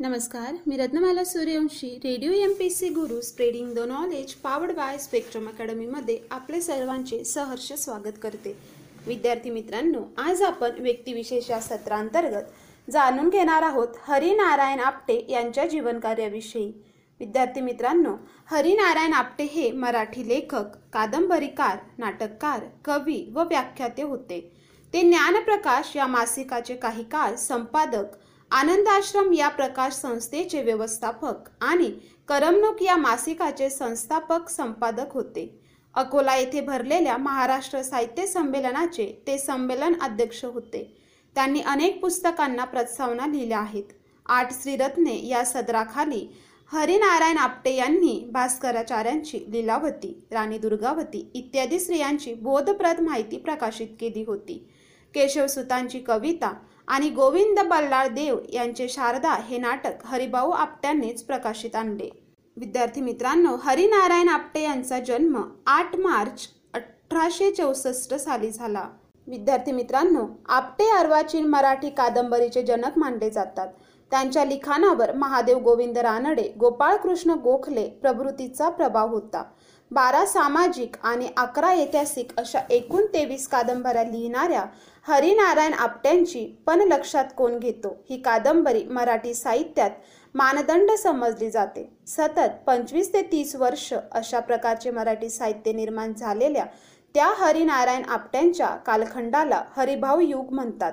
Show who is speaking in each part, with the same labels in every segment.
Speaker 1: नमस्कार मी Ratnamala Suryavanshi radio M P C guru spreading the knowledge powered by spectrum अकॅडमीमध्ये आपले सर्वांचे सहर्ष स्वागत करते. विद्यार्थी मित्रांनो आज आपण व्यक्तिविशेष या सत्रांतर्गत जाणून घेणार आहोत हरिनारायण आपटे यांच्या जीवनकार्याविषयी. विद्यार्थी मित्रांनो हरिनारायण आपटे हे मराठी लेखक कादंबरीकार नाटककार कवी व व्याख्याते होते. ते ज्ञानप्रकाश या मासिकाचे काही काळ संपादक आनंदाश्रम या प्रकाश संस्थेचे व्यवस्थापक आणि करमणूक या मासिकाचे संस्थापक संपादक होते. अकोला येथे भरलेल्या महाराष्ट्र साहित्य संमेलनाचे ते संमेलन अध्यक्ष होते. त्यांनी अनेक पुस्तकांना प्रस्तावना लिहिल्या आहेत. आठ श्रीरत्ने या सदराखाली हरिनारायण आपटे यांनी भास्कराचार्यांची लीलावती राणी दुर्गावती इत्यादी स्त्रियांची बोधप्रद माहिती प्रकाशित केली होती. केशवसुतांची कविता आणि गोविंद बल्लाळ देव यांचे शारदा हे नाटक हरिभाऊ आपट्यांनीच प्रकाशित आणले. विद्यार्थी मित्रांनो हरिनारायण आपटे यांचा जन्म आठ मार्च अठराशे चौसष्ट साली झाला. विद्यार्थी मित्रांनो आपटे अर्वाचीन मराठी कादंबरीचे जनक मानले जातात. त्यांच्या लिखाणावर महादेव गोविंद रानडे गोपाळकृष्ण गोखले प्रभृतीचा प्रभाव होता. बारा सामाजिक आणि अकरा ऐतिहासिक अशा एकूण तेवीस कादंबऱ्या लिहिणाऱ्या हरिनारायण आपट्यांची पण लक्षात कोण घेतो? ही कादंबरी मराठी साहित्यात मानदंड समजली जाते. सतत पंचवीस ते तीस वर्ष अशा प्रकारचे मराठी साहित्य निर्माण झालेल्या त्या हरिनारायण आपट्यांच्या कालखंडाला हरिभाऊ युग म्हणतात.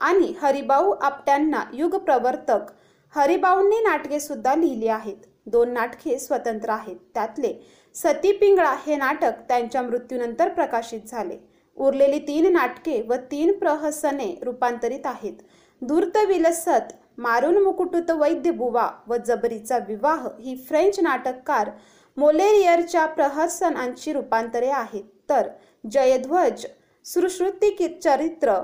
Speaker 1: आणि हरिभाऊ आपट्यांना युगप्रवर्तक. हरिभाऊंनी नाटके सुद्धा लिहिली आहेत. दोन नाटके स्वतंत्र आहेत. त्यातले सती पिंगळा हे नाटक त्यांच्या मृत्यूनंतर प्रकाशित झाले. उरलेली तीन नाटके व तीन प्रहसने रूपांतरित आहेत. धूर्त विलसत मारून मुकुटुत वैद्य बुवा व जबरीचा विवाह ही फ्रेंच नाटककार मोलेरियरच्या प्रहसनांची रूपांतरे आहेत. तर जयध्वज सुश्रुती चरित्र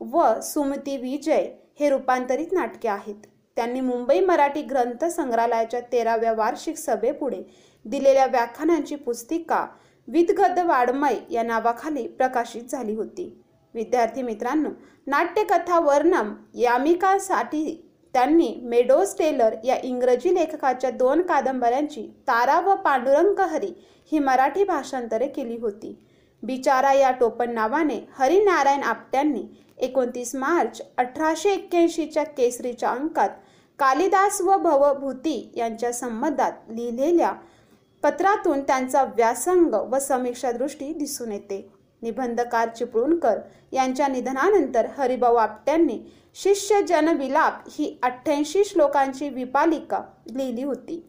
Speaker 1: व सुमती विजय हे रूपांतरित नाटके आहेत. त्यांनी मुंबई मराठी ग्रंथ संग्रहालयाच्या तेराव्या वार्षिक सभेपुढे दिलेल्या व्याख्यानांची पुस्तिका विदगद वाडमय या नावाखाली प्रकाशित झाली होती. विद्यार्थी मित्रांनो नाट्यकथा वर्णम यामिकासाठी त्यांनी मेडोज टेलर या इंग्रजी लेखकाच्या दोन कादंबऱ्यांची तारा व पांडुरंग हरी ही मराठी भाषांतरे केली होती. बिचारा या टोपण नावाने हरिनारायण आपट्यांनी एकोणतीस मार्च अठराशे एक्क्याऐंशीच्या केसरीच्या अंकात कालिदास व भवभूती यांच्या संबंधात लिहिलेल्या पत्रातून त्यांचा व्यासंग व समीक्षा दृष्टी दिसून येते. निबंधकार चिपळूणकर यांच्या निधनानंतर हरिभाऊ आपट्यांनी शिष्य जनविलाप ही अठ्ठ्याऐंशी श्लोकांची विपालिका लिहिली होती.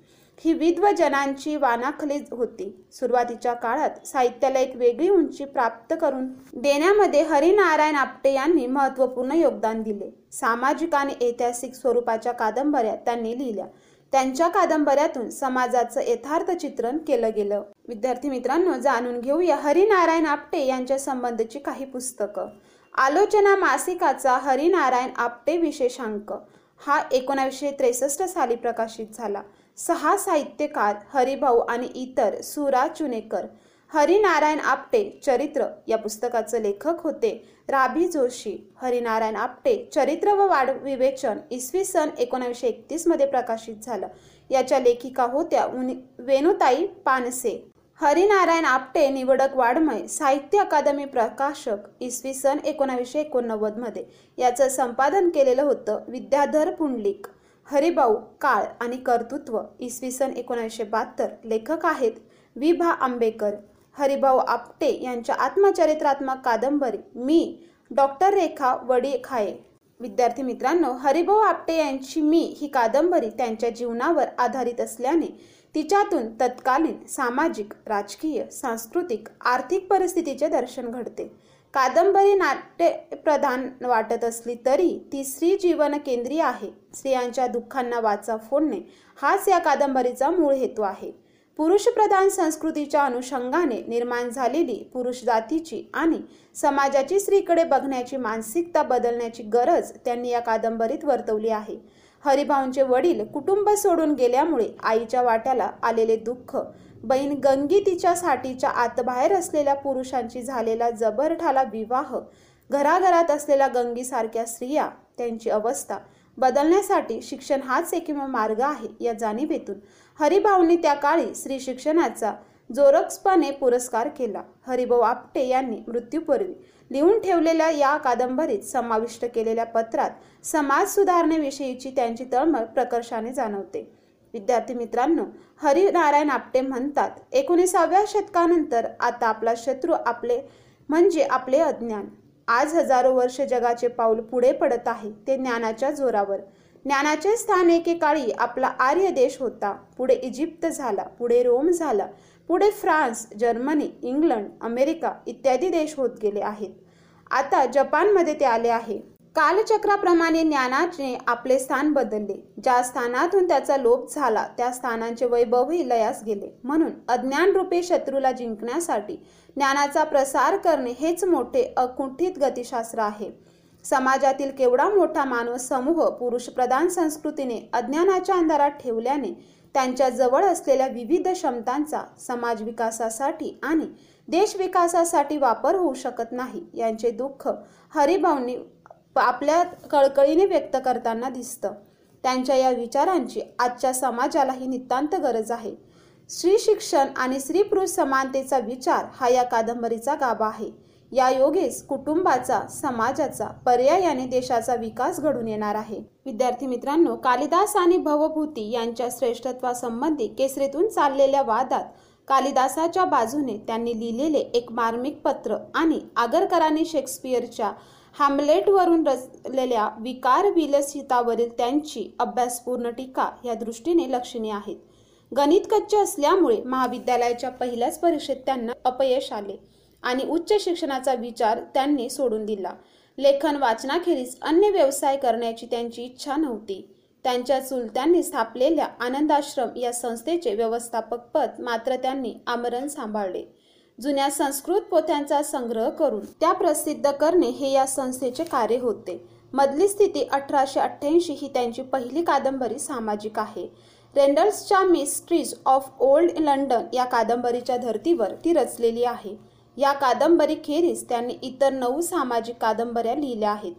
Speaker 1: ही विद्वजनांची वानाखली होती. सुरुवातीच्या काळात साहित्याला एक वेगळी उंची प्राप्त करून देण्यामध्ये हरिनारायण आपटे यांनी महत्त्वपूर्ण योगदान दिले. सामाजिक आणि ऐतिहासिक स्वरूपाच्या कादंबऱ्या त्यांनी लिहिल्या. त्यांच्या कादंबऱ्यातून समाजाचं यथार्थ चित्रण केलं गेलं. विद्यार्थी मित्रांनो जाणून घेऊया हरिनारायण आपटे यांच्या संबंधीची काही पुस्तकं. आलोचना मासिकाचा हरिनारायण आपटे विशेषांक. हा एकोणावीसशे त्रेसष्ट साली प्रकाशित झाला. सहा साहित्यकार हरिभाऊ आणि इतर सुरा चुनेकर हरिनारायण आपटे चरित्र. या पुस्तकाचे लेखक होते राभी जोशी. हरिनारायण आपटे चरित्र व वाढ विवेचन इसवी सन एकोणीसशे एकतीसमध्ये प्रकाशित झालं. याच्या लेखिका होत्या वेणुताई पानसे. हरिनारायण आपटे निवडक वाडमय साहित्य अकादमी प्रकाशक इसवी सन एकोणावीसशे एकोणनव्वदमध्ये याचं संपादन केलेलं होतं विद्याधर पुंडलिक. हरिभाऊ काळ आणि कर्तृत्व इसवी सन एकोणीसशे बहात्तर लेखक आहेत. वि भा. आंबेकर हरिभाऊ आपटे यांच्या आत्मचरित्रात्मक कादंबरी मी डॉक्टर रेखा वडी खाये विद्यार्थी मित्रांनो हरिभाऊ आपटे यांची मी ही कादंबरी त्यांच्या जीवनावर आधारित असल्याने तिच्यातून तत्कालीन सामाजिक राजकीय सांस्कृतिक आर्थिक परिस्थितीचे दर्शन घडते. कादंबरी नाट्यप्रधान वाटत असली तरी ती स्त्री जीवन केंद्रीय आहे. स्त्रियांच्या दुःखांना वाचा फोडणे हाच या कादंबरीचा मूळ हेतू आहे. पुरुषप्रधान संस्कृतीच्या अनुषंगाने निर्माण झालेली पुरुष जातीची आणि समाजाची स्त्रीकडे बघण्याची मानसिकता बदलण्याची गरज त्यांनी या कादंबरीत वर्तवली आहे. हरिभाऊंचे वडील कुटुंब सोडून गेल्यामुळे आईच्या वाट्याला आलेले दुःख बहीण गंगी तिच्या साठीच्या आतबाहेर असलेल्या पुरुषांची झालेला जबरठाला विवाह घराघरात असलेल्या गंगीसारख्या स्त्रिया त्यांची अवस्था बदलण्यासाठी शिक्षण हाच एकमेव मार्ग आहे या जाणीवेतून. हरिभाऊंनी त्या काळी स्त्री शिक्षणाचा जोरक्सपणे पुरस्कार केला. हरिभाऊ आपटे यांनी मृत्यूपूर्वी लिहून ठेवलेल्या या कादंबरीत समाविष्ट केलेल्या पत्रात समाज सुधारणेविषयीची त्यांची तळमळ प्रकर्षाने जाणवते. विद्यार्थी मित्रांनो हरिनारायण आपटे म्हणतात एकोणीसाव्या शतकानंतर आता आपला शत्रू आपले म्हणजे आपले अज्ञान. आज हजारो वर्ष जगाचे पाऊल पुढे पडत आहे ते ज्ञानाच्या जोरावर. ज्ञानाचे स्थान एकेकाळी आपला आर्य देश होता. पुढे इजिप्त झाला पुढे रोम झाला पुढे फ्रान्स जर्मनी इंग्लंड अमेरिका इत्यादी देश होत गेले आहेत. आता जपानमध्ये ते आले आहे. कालचक्राप्रमाणे ज्ञानाने आपले स्थान बदलले. ज्या स्थानातून त्याचा लोप झाला त्या स्थानांचे वैभवही लयास गेले. म्हणून अज्ञान रूपे शत्रूला जिंकण्यासाठी ज्ञानाचा प्रसार करणे हेच मोठे अकुंठित गतिशास्त्र आहे. समाजातील केवढा मोठा मानव समूह पुरुष प्रधान संस्कृतीने अज्ञानाच्या अंधारात ठेवल्याने त्यांच्या जवळ असलेल्या विविध क्षमतांचा समाज विकासासाठी आणि देश विकासासाठी वापर होऊ शकत नाही यांचे दुःख हरिभाऊंनी आपल्या कळकळीने व्यक्त करताना दिसतं. त्यांच्या या विचारांची आजच्या समाजालाही नितांत गरज आहे. स्त्री शिक्षण आणि स्त्री पुरुष समानतेचा विचार हा या कादंबरीचा गाभा आहे. या योगेस कुटुंबाचा समाजाचा पर्यायाने देशाचा विकास घडून येणार आहे. विद्यार्थी मित्रांनो कालिदास आणि भवभूती यांच्या श्रेष्ठत्वासंबंधी केसरीतून चाललेल्या वादात कालिदासाच्या बाजूने त्यांनी लिहिलेले एक मार्मिक पत्र आणि आगरकरांनी शेक्सपियरच्या हॅमलेटवरून रचलेल्या विकार विलसितावरील त्यांची अभ्यासपूर्ण टीका या दृष्टीने लक्षणीय आहेत गणित कच्चे असल्यामुळे महाविद्यालयाच्या पहिल्याच परीक्षेत त्यांना अपयश आले आणि उच्च शिक्षणाचा विचार त्यांनी सोडून दिला. लेखन वाचनाखेरीज अन्य व्यवसाय करण्याची त्यांची इच्छा नव्हती. त्यांच्या चुलत्यांनी स्थापलेल्या आनंदाश्रम या संस्थेचे व्यवस्थापक पद मात्र त्यांनी आमरण सांभाळले. जुन्या संस्कृत पोथ्यांचा संग्रह करून त्या प्रसिद्ध करणे हे या संस्थेचे कार्य होते. मधली स्थिती अठराशे अठ्ठ्याऐंशी ही त्यांची पहिली कादंबरी सामाजिक आहे. रेंडल्सच्या मिस्ट्रीज ऑफ ओल्ड लंडन या कादंबरीच्या धर्तीवर ती रचलेली आहे. या कादंबरीखेरीज त्यांनी इतर नऊ सामाजिक कादंबऱ्या लिहिल्या आहेत.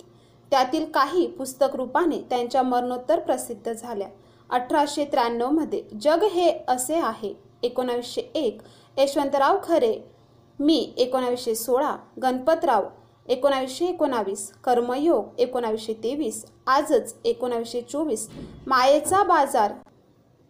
Speaker 1: त्यातील काही पुस्तक रूपाने त्यांच्या मरणोत्तर प्रसिद्ध झाल्या. अठराशे त्र्याण्णवमध्ये जग हे असे आहे. एकोणावीसशे एक. यशवंतराव खरे. मी एकोणावीसशे सोळा. गणपतराव एकोणावीसशे एकोणावीस. कर्मयोग एकोणावीसशे तेवीस. आजच एकोणावीसशे चोवीस. मायेचा बाजार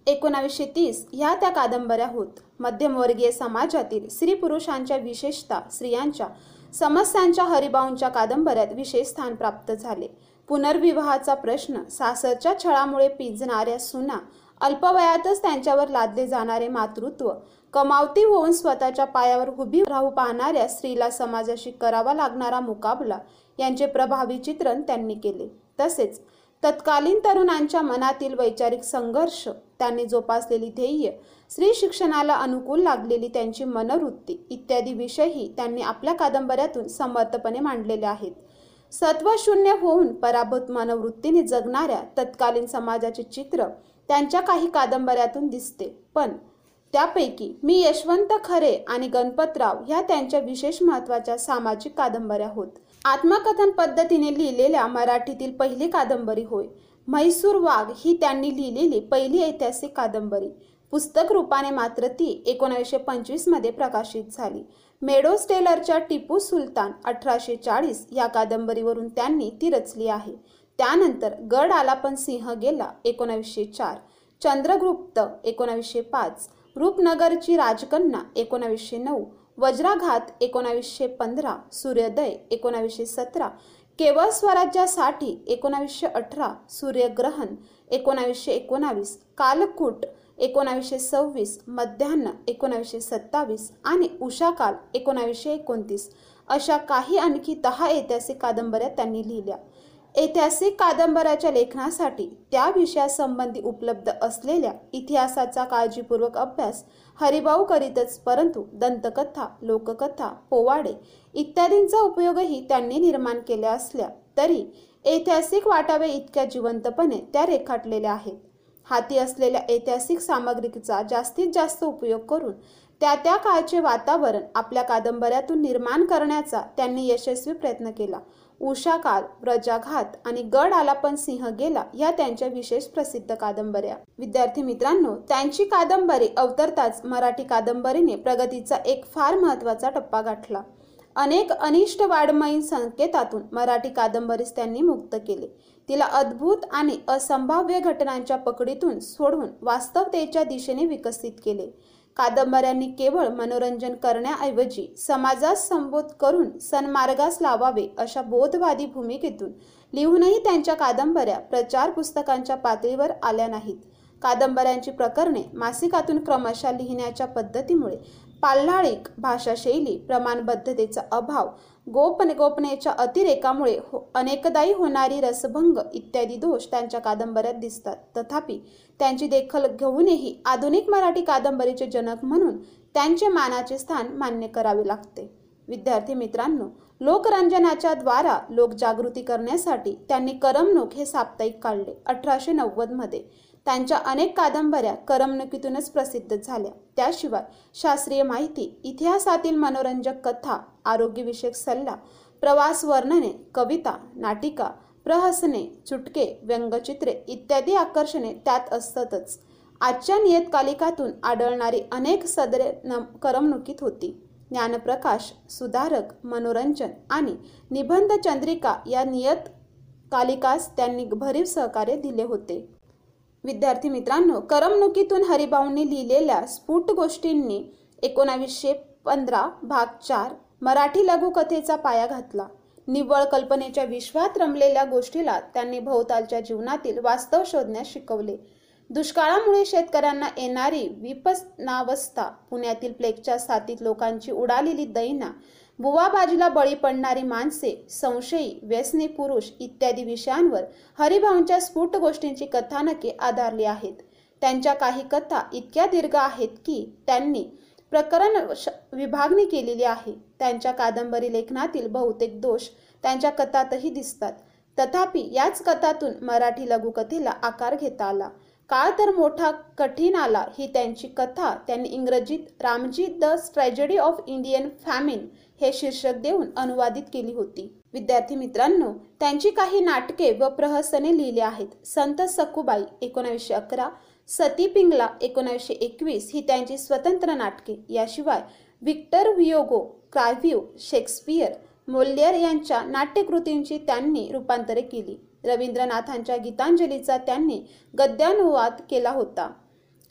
Speaker 1: एकोणावीसशे तीस. ह्या त्या कादंबऱ्या होत. मध्यमवर्गीय समाजातील स्त्री पुरुषांच्या विशेषता स्त्रियांच्या समस्यांच्या हरिभाऊंच्या कादंबऱ्यात विशेष स्थान प्राप्त झाले. पुनर्विवाहाचा प्रश्न सासरच्या छळामुळे पिजणाऱ्या सुना अल्पवयातच त्यांच्यावर लादले जाणारे मातृत्व कमावती होऊन स्वतःच्या पायावर उभी राहू पाहणाऱ्या स्त्रीला समाजाशी करावा लागणारा मुकाबला यांचे प्रभावी चित्रण त्यांनी केले. तसेच तत्कालीन तरुणांच्या मनातील वैचारिक संघर्ष त्यांनी जोपासलेली ध्येय स्त्री शिक्षणाला अनुकूल लागलेली त्यांची मनवृत्ती इत्यादी विषयही त्यांनी आपल्या कादंबऱ्यातून समर्थपणे मांडलेले आहेत. सत्वशून्य होऊन पराभूत मनोवृत्तीने जगणाऱ्या तत्कालीन समाजाचे चित्र त्यांच्या काही कादंबऱ्यातून दिसते. पण त्यापैकी मी यशवंत खरे आणि गणपतराव ह्या त्यांच्या विशेष महत्त्वाच्या सामाजिक कादंबऱ्या होत. आत्मकथन पद्धतीने लिहिलेल्या मराठीतील पहिली कादंबरी होय. म्हैसूर वाघ ही त्यांनी लिहिलेली पहिली ऐतिहासिक कादंबरी. पुस्तक रूपाने मात्र ती एकोणीसशे पंचवीसमध्ये प्रकाशित झाली. मेडोस टेलरच्या टिपू सुलतान अठराशे चाळीस या कादंबरीवरून त्यांनी ती रचली आहे. त्यानंतर गड आला पण सिंह गेला एकोणावीसशे चार. चंद्रगुप्त एकोणावीसशे पाच. रूपनगरची राजकन्या एकोणावीसशे नऊ. वज्राघात एकोणावीसशे पंधरा. सूर्योदय एकोणावीसशे सतरा. केवळ स्वराज्यासाठी एकोणावीसशे अठरा. सूर्यग्रहण एकोणावीसशे एकोणावीस. कालकूट एकोणावीसशे सव्वीस. मध्यान्ह एकोणावीसशे सत्तावीस. आणि उषाकाल एकोणावीसशे एकोणतीस. अशा काही आणखी दहा ऐतिहासिक कादंबऱ्या त्यांनी लिहिल्या. ऐतिहासिक कादंबऱ्याच्या लेखनासाठी त्या विषयासंबंधी उपलब्ध असलेल्या इतिहासाचा काळजीपूर्वक अभ्यास हरिभाऊ करीतच परंतु दंतकथा लोककथा पोवाडे इत्यादींचा उपयोगही त्यांनी निर्माण केल्या असल्या तरी ऐतिहासिक वाटावे इतक्या जिवंतपणे त्या रेखाटलेल्या आहेत. हाती असलेल्या ऐतिहासिक सामग्रीचा जास्तीत जास्त उपयोग करून त्या त्या काळचे वातावरण आपल्या कादंबऱ्यातून निर्माण करण्याचा त्यांनी यशस्वी प्रयत्न केला. उषाकाल व्रजाघात आणि गड आला पण सिंह गेला या त्यांच्या विशेष प्रसिद्ध कादंबऱ्या. विद्यार्थी मित्रांनो त्यांची कादंबरी अवतरताच मराठी कादंबरीने प्रगतीचा एक फार महत्त्वाचा टप्पा गाठला. अनेक अनिष्ट वाडमयीन संकेतातून मराठी कादंबरीस त्यांनी मुक्त केले. तिला अद्भुत आणि असंभाव्य घटनांच्या पकडीतून सोडून वास्तवतेच्या दिशेने विकसित केले. कादंबऱ्यांनी केवळ मनोरंजन करण्याऐवजी समाजास संबोध करून सन्मार्गास लावावे अशा बोधवादी भूमिकेतून लिहूनही त्यांच्या कादंबऱ्या प्रचार पुस्तकांच्या पातळीवर आल्या नाहीत. कादंबऱ्यांची प्रकरणे मासिकातून क्रमशः लिहिण्याच्या पद्धतीमुळे पाल्हाळिक भाषाशैली प्रमाणबद्धतेचा अभाव गोपन गोपनेच्या अतिरेकामुळे हो अनेकदाही होणारी रसभंग इत्यादी दोष त्यांच्या कादंबऱ्यात दिसतात. तथापि त्यांची देखल घेऊनही आधुनिक मराठी कादंबरीचे जनक म्हणून त्यांचे मानाचे स्थान मान्य करावे लागते. विद्यार्थी मित्रांनो लोकरंजनाच्या द्वारा लोकजागृती करण्यासाठी त्यांनी करमणूक हे साप्ताहिक काढले अठराशे नव्वदमध्ये त्यांच्या अनेक कादंबऱ्या करमणुकीतूनच प्रसिद्ध झाल्या. त्याशिवाय शास्त्रीय माहिती इतिहासातील मनोरंजक कथा आरोग्यविषयक सल्ला प्रवास वर्णने कविता नाटिका प्रहसने चुटके व्यंगचित्रे इत्यादी आकर्षणे त्यात असतातच. आजच्या नियतकालिकातून आढळणारी अनेक सदरे न करमणुकीत होती. ज्ञानप्रकाश सुधारक मनोरंजन आणि निबंध चंद्रिका या नियतकालिकास त्यांनी भरीव सहकार्य दिले होते. विद्यार्थी मित्रांनो करमणुकीतून हरिभाऊंनी लिहिलेल्या स्फुट गोष्टींनी एकोणावीसशे पंधरा भाग चार मराठी लघुकथेचा पाया घातला. निव्वळ कल्पनेच्या विश्वात रमलेल्या गोष्टीला त्यांनी भोवतालच्या जीवनातील वास्तव शोधण्यास शिकवले. दुष्काळामुळे शेतकऱ्यांना येणारी विपनावस्था पुण्यातील प्लेगच्या साथीत लोकांची उडालेली दैना बुवाबाजीला बळी पडणारी माणसे संशयी व्यसनी पुरुष इत्यादी विषयांवर हरिभाऊंच्या स्फुट गोष्टींची कथानके आधारली आहेत. त्यांच्या काही कथा इतक्या दीर्घ आहेत की त्यांनी प्रकरण विभागणी केलेली आहे. त्यांच्या कादंबरी लेखनातील बहुतेक दोष त्यांच्या कथातही दिसतात. तथापि याच कथातून मराठी लघुकथेला आकार घेता आला. काळ तर मोठा कठीण आला ही त्यांची कथा. त्यांनी इंग्रजीत Ramji the tragedy of Indian famine हे शीर्षक देऊन अनुवादित केली होती. विद्यार्थी मित्रांनो त्यांची काही नाटके व प्रहसने लिहिली आहेत. संत सकुबाई एकोणावीसशे अकरा. सती पिंगला एकोणावीसशे एकवीस ही त्यांची स्वतंत्र नाटके. याशिवाय विक्टर वियोगो क्राव्ह्यू शेक्सपियर मोल्लियर यांच्या नाट्यकृतींची त्यांनी रूपांतरे केली. रवींद्रनाथांच्या गीतांजलीचा त्यांनी गद्यानुवाद केला होता.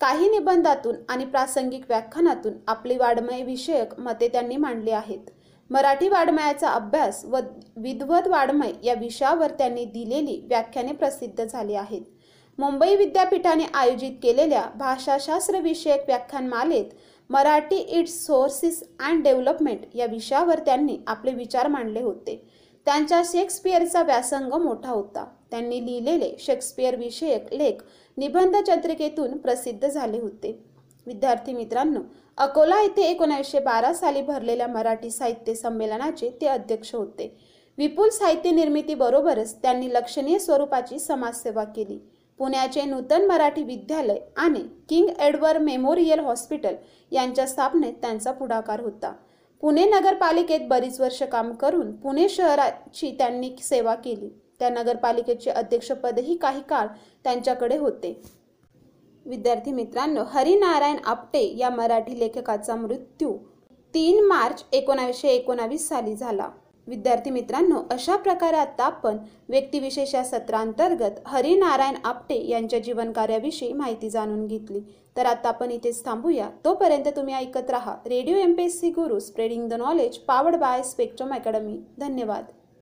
Speaker 1: काही निबंधातून आणि प्रासंगिक व्याख्यानातून आपली वाडमय विषयक मते त्यांनी मांडली आहेत. मराठी वाडमयाचा अभ्यास व विद्वत वाड्मय या विषयावर त्यांनी दिलेली व्याख्याने प्रसिद्ध झाली आहेत. मुंबई विद्यापीठाने आयोजित केलेल्या भाषाशास्त्र विषयक व्याख्यानमालेत Marathi its sources and development या विषयावर त्यांनी आपले विचार मांडले होते. त्यांच्या शेक्सपियरचा व्यासंग मोठा होता. त्यांनी लिहिलेले शेक्सपियर विषयक लेख निबंध चत्रिकेतून प्रसिद्ध झाले होते. विद्यार्थी मित्रांनो अकोला येथे एकोणीसशे बारा साली भरलेल्या मराठी साहित्य संमेलनाचे ते अध्यक्ष होते. विपुल साहित्य निर्मितीबरोबरच त्यांनी लक्षणीय स्वरूपाची समाजसेवा केली. पुण्याचे नूतन मराठी विद्यालय आणि किंग एडवर्ड मेमोरियल हॉस्पिटल यांच्या स्थापनेत त्यांचा पुढाकार होता. पुणे नगरपालिकेत बरीच वर्ष काम करून पुणे शहराची त्यांनी सेवा केली. त्या नगरपालिकेचे अध्यक्षपदही काही काळ त्यांच्याकडे होते. विद्यार्थी मित्रांनो हरिनारायण आपटे या मराठी लेखकाचा मृत्यू तीन मार्च एकोणावीसशे एकोणावीस साली झाला. विद्यार्थी मित्रांनो अशा प्रकारे आता आपण व्यक्तिविशेष या सत्रांतर्गत हरिनारायण आपटे यांच्या जीवनकार्याविषयी माहिती जाणून घेतली. तर आता आपण इथेच थांबूया. तोपर्यंत तुम्ही ऐकत राहा radio M P S C guru spreading the knowledge powered by spectrum academy. धन्यवाद.